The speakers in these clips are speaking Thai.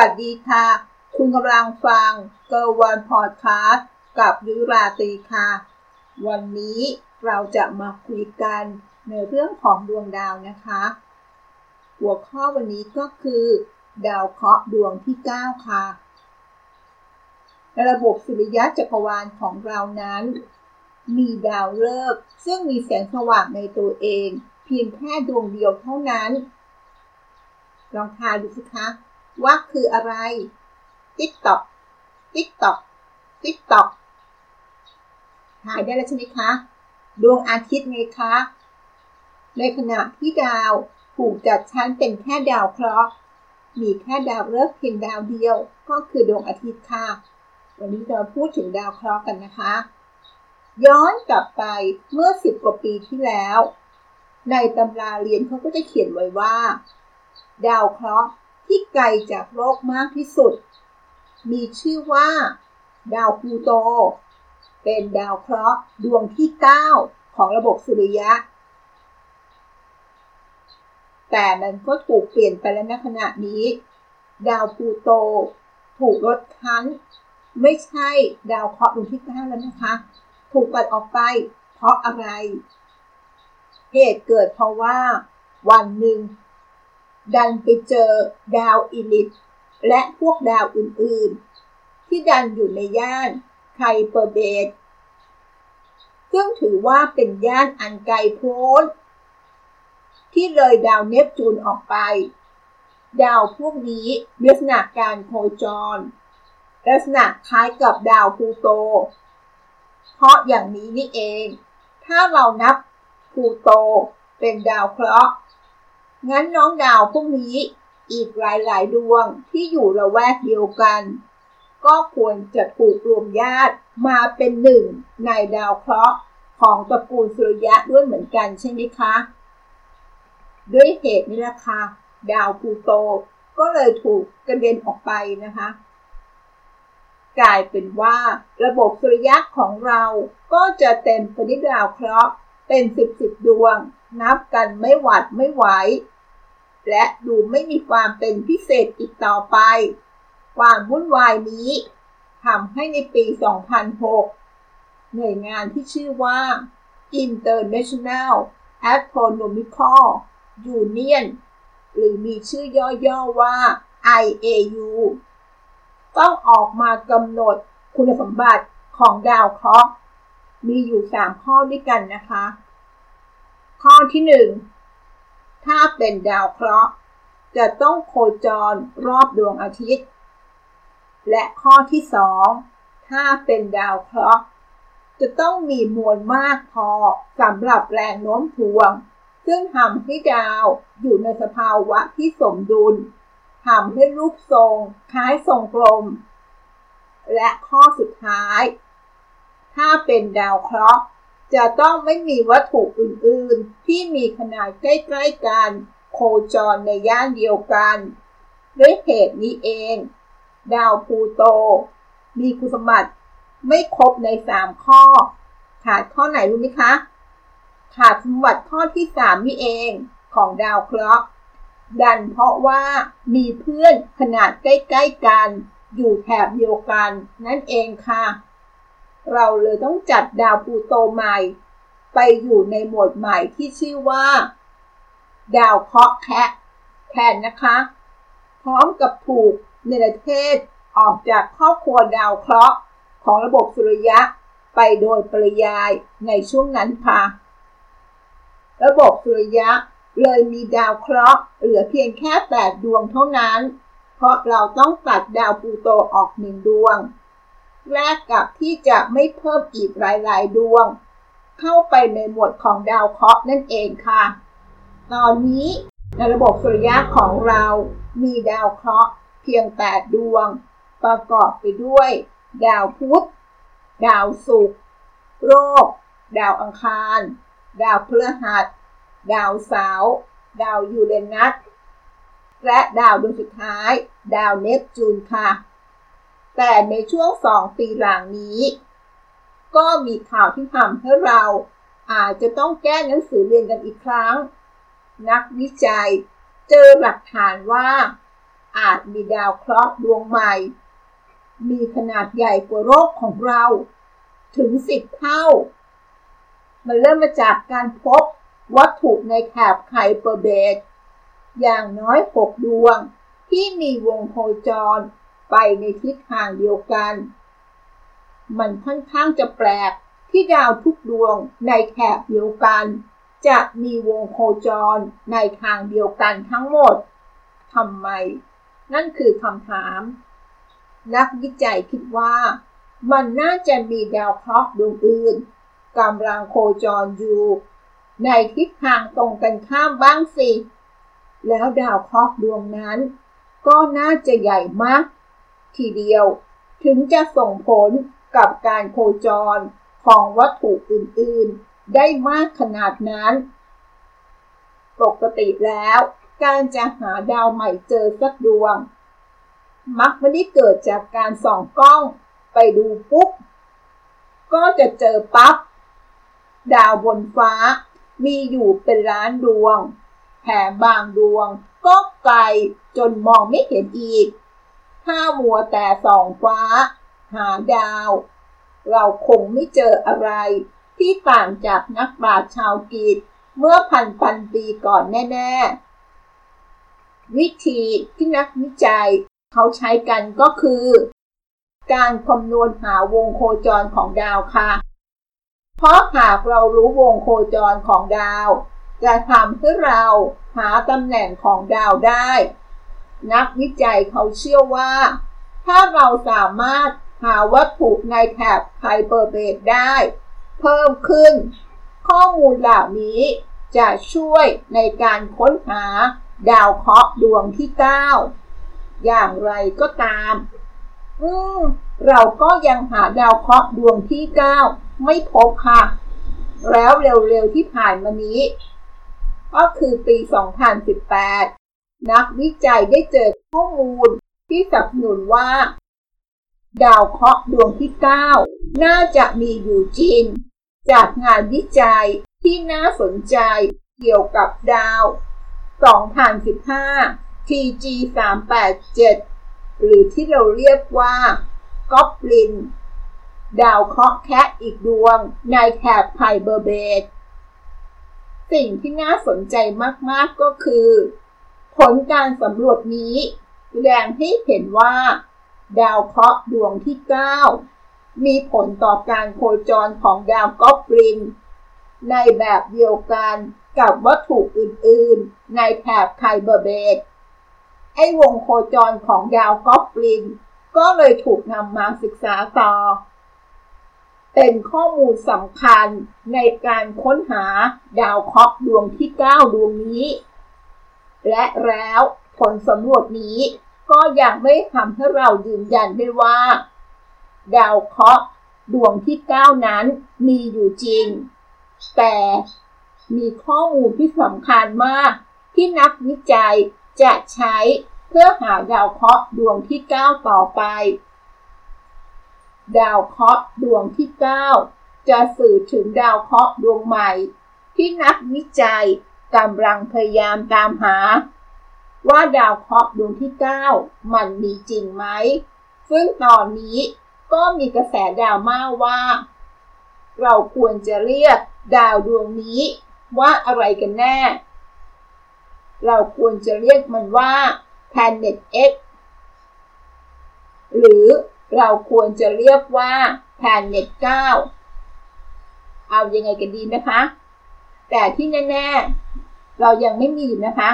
วัสดีค่ะ คุณกำลังฟังเกอร์วันพอดคาสต์กับยุราตีค่ะ วันนี้เราจะมาคุยกันในเรื่องของดวงดาวนะคะ หัวข้อวันนี้ก็คือ ดาวเคราะห์ดวงที่ 9 ค่ะในระบบสุริยะจักรวาลของเรานั้น มีดาวฤกษ์ซึ่งมีแสงสว่างในตัวเอง เพียงแค่ดวงเดียวเท่านั้น ลองทายดูสิคะ ว่าคืออะไร ติ๊กตอกติ๊กตอกติ๊กตอกทายได้แล้วใช่ไหมคะ ดวงอาทิตย์ไงคะ ในขณะที่ดาวถูกจัดชั้นเป็นแค่ดาวเคราะห์ มีแค่ดาวฤกษ์เพียงดาวเดียว ก็คือดวงอาทิตย์ค่ะ วันนี้เราพูดถึงดาวเคราะห์กันนะคะ ย้อนกลับไปเมื่อสิบกว่าปีที่แล้ว ในตำราเรียนเขาก็จะเขียนไว้ว่า ดาวเคราะห์ ที่ไกลจากโลกมากที่สุด มีชื่อว่า ดาวพลูโต เป็นดาวเคราะห์ดวงที่ 9 ของระบบสุริยะ แต่มันก็ถูกเปลี่ยนไปแล้วในขณะนี้ ดาวพลูโต ถูกลดคั้น ไม่ใช่ดาวเคราะห์ดวงที่ 9 แล้วนะคะ ถูกปัดออกไป เพราะอะไร เหตุเกิดเพราะว่า วันหนึ่ง ดันไปเจอดาวอีริสและพวกดาวอื่นๆ ที่ดันอยู่ในย่าน Kuiper Belt ซึ่งถือว่าเป็นย่านอันไกลโพ้น ที่เลยดาวเนปจูนออกไป ดาวพวกนี้ลักษณะการโคจร ลักษณะคล้ายกับดาวพูโต เพราะอย่างนี้นี่เอง ถ้าเรานับพูโตเป็นดาวเคราะห์ งั้นน้องดาวพวกนี้อีกหลายๆ ดวงที่อยู่ระแวกเดียวกัน ก็ควรจะถูกรวมญาติมาเป็นหนึ่งในดาวเคราะห์ของตระกูลสุริยะด้วยเหมือนกันใช่ไหมคะ ด้วยเหตุนี้ละค่ะดาวพูโตก็เลยถูกกระเด็นออกไปนะคะ กลายเป็นว่าระบบสุริยะของเราก็จะเต็มไปด้วยดาวเคราะห์เป็นสิบสิบดวง นับกันไม่หวัดไม่ไหว และดูไม่มีความเป็นพิเศษอีกต่อไป ความวุ่นวายนี้ทำให้ในปี 2006 หน่วยงานที่ชื่อว่า International Astronomical Union หรือมีชื่อย่อๆว่า IAU ต้องออกมากำหนดคุณสมบัติของดาวเคราะห์มีอยู่ 3 ข้อด้วยกันนะคะ ข้อที่ 1 ถ้าเป็นดาวเคราะห์ จะต้องโคจรรอบดวงอาทิตย์ และข้อที่สองถ้าเป็นดาวเคราะห์ จะต้องมีมวลมากพอสำหรับแรงโน้มถ่วง ซึ่งทำให้ดาวอยู่ในสภาวะที่สมดุลทำให้รูปทรงคล้ายทรงกลม และข้อสุดท้าย ถ้าเป็นดาวเคราะห์ จะต้องไม่มีวัตถุอื่นๆ ที่มีขนาดใกล้ๆกัน โคจรในย่านเดียวกัน ด้วยเหตุนี้เอง ดาวพูโต มีคุณสมบัติไม่ครบใน 3 ข้อ ขาดข้อไหนรู้ไหมคะ ขาดสมบัติข้อที่ 3 นี่เองของดาวเคราะห์ดันเพราะว่ามีเพื่อนขนาดใกล้ๆกัน อยู่แถบเดียวกัน นั่นเองค่ะ เราเลยต้องจัดดาวพูโตใหม่ ไปอยู่ในหมวดใหม่ที่ชื่อว่า ดาวเคราะห์แคะแทนนะคะ พร้อมกับถูกเนรเทศออกจากครอบครัวดาวเคราะห์ของระบบสุริยะไปโดยปริยายในช่วงนั้นค่ะ ระบบสุริยะเลยมีดาวเคราะห์เหลือเพียงแค่8ดวงเท่านั้น เพราะเราต้องตัดดาวปูโตออกหนึ่งดวง แลกกับที่จะไม่เพิ่มอีกหลายๆ ดวง เข้าไปในหมวดของดาวเคราะห์นั่นเองค่ะ ตอนนี้ในระบบสุริยะของเรามีดาวเคราะห์เพียง 8 ดวง ประกอบไปด้วย ดาวพุธ ดาวศุกร์ โลก ดาวอังคาร ดาวพฤหัส ดาวเสาร์ ดาวยูเรนัส และดาวดวงสุดท้าย ดาวเนปจูนค่ะ แต่ในช่วงสองปีหลังนี้ ก็มีข่าวที่ทำให้เราอาจจะต้องแก้หนังสือเรียนกันอีกครั้ง นักวิจัยเจอหลักฐานว่า อาจมีดาวเคราะห์ดวงใหม่ มีขนาดใหญ่กว่าโลกของเรา ถึงสิบเท่า มันเริ่มมาจากการพบวัตถุในแถบไคเปอร์เบตอย่างน้อยหกดวงที่มีวงโคจร ไปในทิศทางเดียวกัน มันค่อนข้างจะแปลกที่ดาวทุกดวงในแถบเดียวกัน จะมีวงโคจรในทางเดียวกันทั้งหมดทำไม นั่นคือคำถาม นักวิจัยคิดว่า มันน่าจะมีดาวเคราะห์ดวงอื่นกำลังโคจรอยู่ ในทิศทางตรงกันข้ามบ้างสิ แล้วดาวเคราะห์ดวงนั้น ก็น่าจะใหญ่มาก ทีเดียว ถึงจะส่งผลกับการโคจรของวัตถุอื่นๆ ได้มากขนาดนั้น ปกติแล้ว การจะหาดาวใหม่เจอสักดวง มักไม่ได้เกิดจากการส่องกล้องไปดูปุ๊บ ก็จะเจอปับ๊บ ดาวบนฟ้ามีอยู่เป็นล้านดวง แถมบางดวงก็ไกลจนมองไม่เห็นอีก ถ้ามัวแต่ส่องฟ้า หาดาว เราคงไม่เจออะไรที่ต่างจากนักปราชญ์ชาวกรีกเมื่อพันพันปีก่อนแน่ๆ วิธีที่นักวิจัยเขาใช้กันก็คือ การคำนวณหาวงโคจรของดาวค่ะ เพราะหากเรารู้วงโคจรของดาว จะทำให้เราหาตำแหน่งของดาวได้ นักวิจัยเขาเชื่อว่า ถ้าเราสามารถหาวัตถุในแถบไฮเปอร์เบดได้ เพิ่มขึ้น ข้อมูลเหล่านี้จะช่วยในการค้นหาดาวเคราะห์ดวงที่ 9 อย่างไรก็ตาม อืมเราก็ยังหาดาวเคราะห์ดวงที่ 9 ไม่พบค่ะ แล้วเร็วๆที่ผ่านมานี้ ก็คือปี 2018 นักวิจัยได้เจอข้อมูลที่สนับสนุนว่า ดาวเคราะห์ดวงที่ 9 น่าจะมีอยู่จริง จากงานวิจัยที่น่าสนใจเกี่ยวกับดาว 2015 TG 387 หรือที่เราเรียกว่าก๊อบลิน ดาวเคราะห์แคะอีกดวงในแถบไพเบอร์เบดสิ่งที่น่าสนใจมาก ๆ ก็คือ ผลการสำรวจนี้แสดงให้เห็นว่า ดาวเคราะห์ดวงที่ 9 มีผลต่อการโคจรของดาวก๊อบลิน ในแบบเดียวกันกับวัตถุอื่นๆ ในแถบไคเบอร์เบดไอวงโคจรของดาวก๊อบลิน ก็เลยถูกนำมาศึกษาต่อ เป็นข้อมูลสำคัญในการค้นหาดาวเคราะห์ดวงที่ 9 ดวงนี้ และแล้วผลสำรวจนี้ก็ยังไม่ทำให้เรายืนยันได้ว่า ดาวเคราะห์ดวงที่ 9 นั้นมีอยู่จริง แต่มีข้อมูลที่สำคัญมาก ที่นักวิจัยจะใช้เพื่อหาดาวเคราะห์ดวงที่ 9 ต่อไป ดาวเคราะห์ดวงที่ 9 จะสื่อถึงดาวเคราะห์ดวงใหม่ ที่นักวิจัย กำลังพยายามตามหา ว่าดาวเคราะห์ดวงที่ 9 มันมีจริงไหม ซึ่งตอนนี้ก็มีกระแสดราม่าว่า เราควรจะเรียกดาวดวงนี้ว่าอะไรกันแน่ เราควรจะเรียกมันว่า Planet X หรือเราควรจะเรียกว่า Planet 9เอายังไงกันดีนะคะ แต่ที่แน่ ๆ เรายังไม่มีนะคะ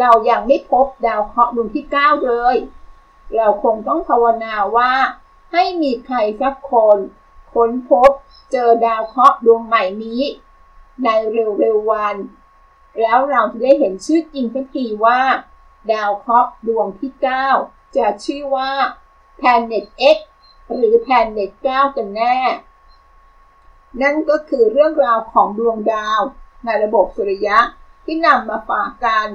เรายังไม่พบดาวเคราะห์ดวงที่9เลย เราคงต้องภาวนาว่า ให้มีใครสักคนค้นพบเจอดาวเคราะห์ดวงใหม่นี้ ในเร็วๆวัน แล้วเราจะได้เห็นชื่อจริงสักทีว่า ดาวเคราะห์ดวงที่ 9 จะชื่อว่า Planet X หรือ Planet 9 กันแน่ นั่นก็คือเรื่องราวของดวงดาวในระบบสุริยะ ที่นำมาฝากกัน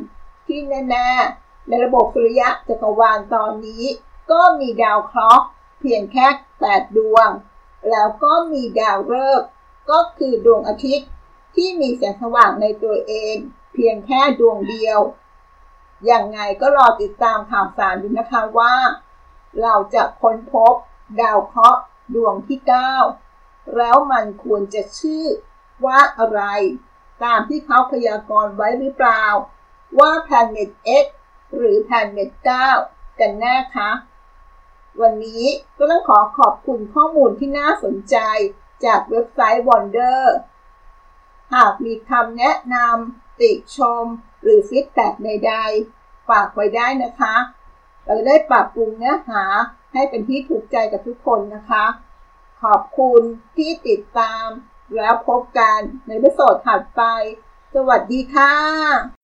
ที่แน่ๆในระบบสุริยะจักรวาลตอนนี้ ก็มีดาวเคราะห์เพียงแค่ 8 ดวง แล้วก็มีดาวฤกษ์ก็คือดวงอาทิตย์ที่มีแสงสว่างในตัวเอง เพียงแค่ดวงเดียว อยังไงก็รอติดตามข่าวสารดูนะคะว่า เราจะค้นพบดาวเคราะห์ดวงที่ 9 แล้วมันควรจะชื่อว่าอะไร ตามที่เขาพยากรณ์ไว้หรือเปล่า ว่า Planet X หรือ Planet 9 กันแน่คะ วันนี้ก็ต้องขอขอบคุณข้อมูลที่น่าสนใจจากเว็บไซต์ Wonder หากมีคำแนะนำติชม หรือฟีดแบ็กใดๆ ฝากไว้ได้นะคะ เราจะได้ปรับปรุงเนื้อหาให้เป็นที่ถูกใจกับทุกคนนะคะ ขอบคุณที่ติดตาม แล้วพบกันในวิดีโอถัดไป สวัสดีค่ะ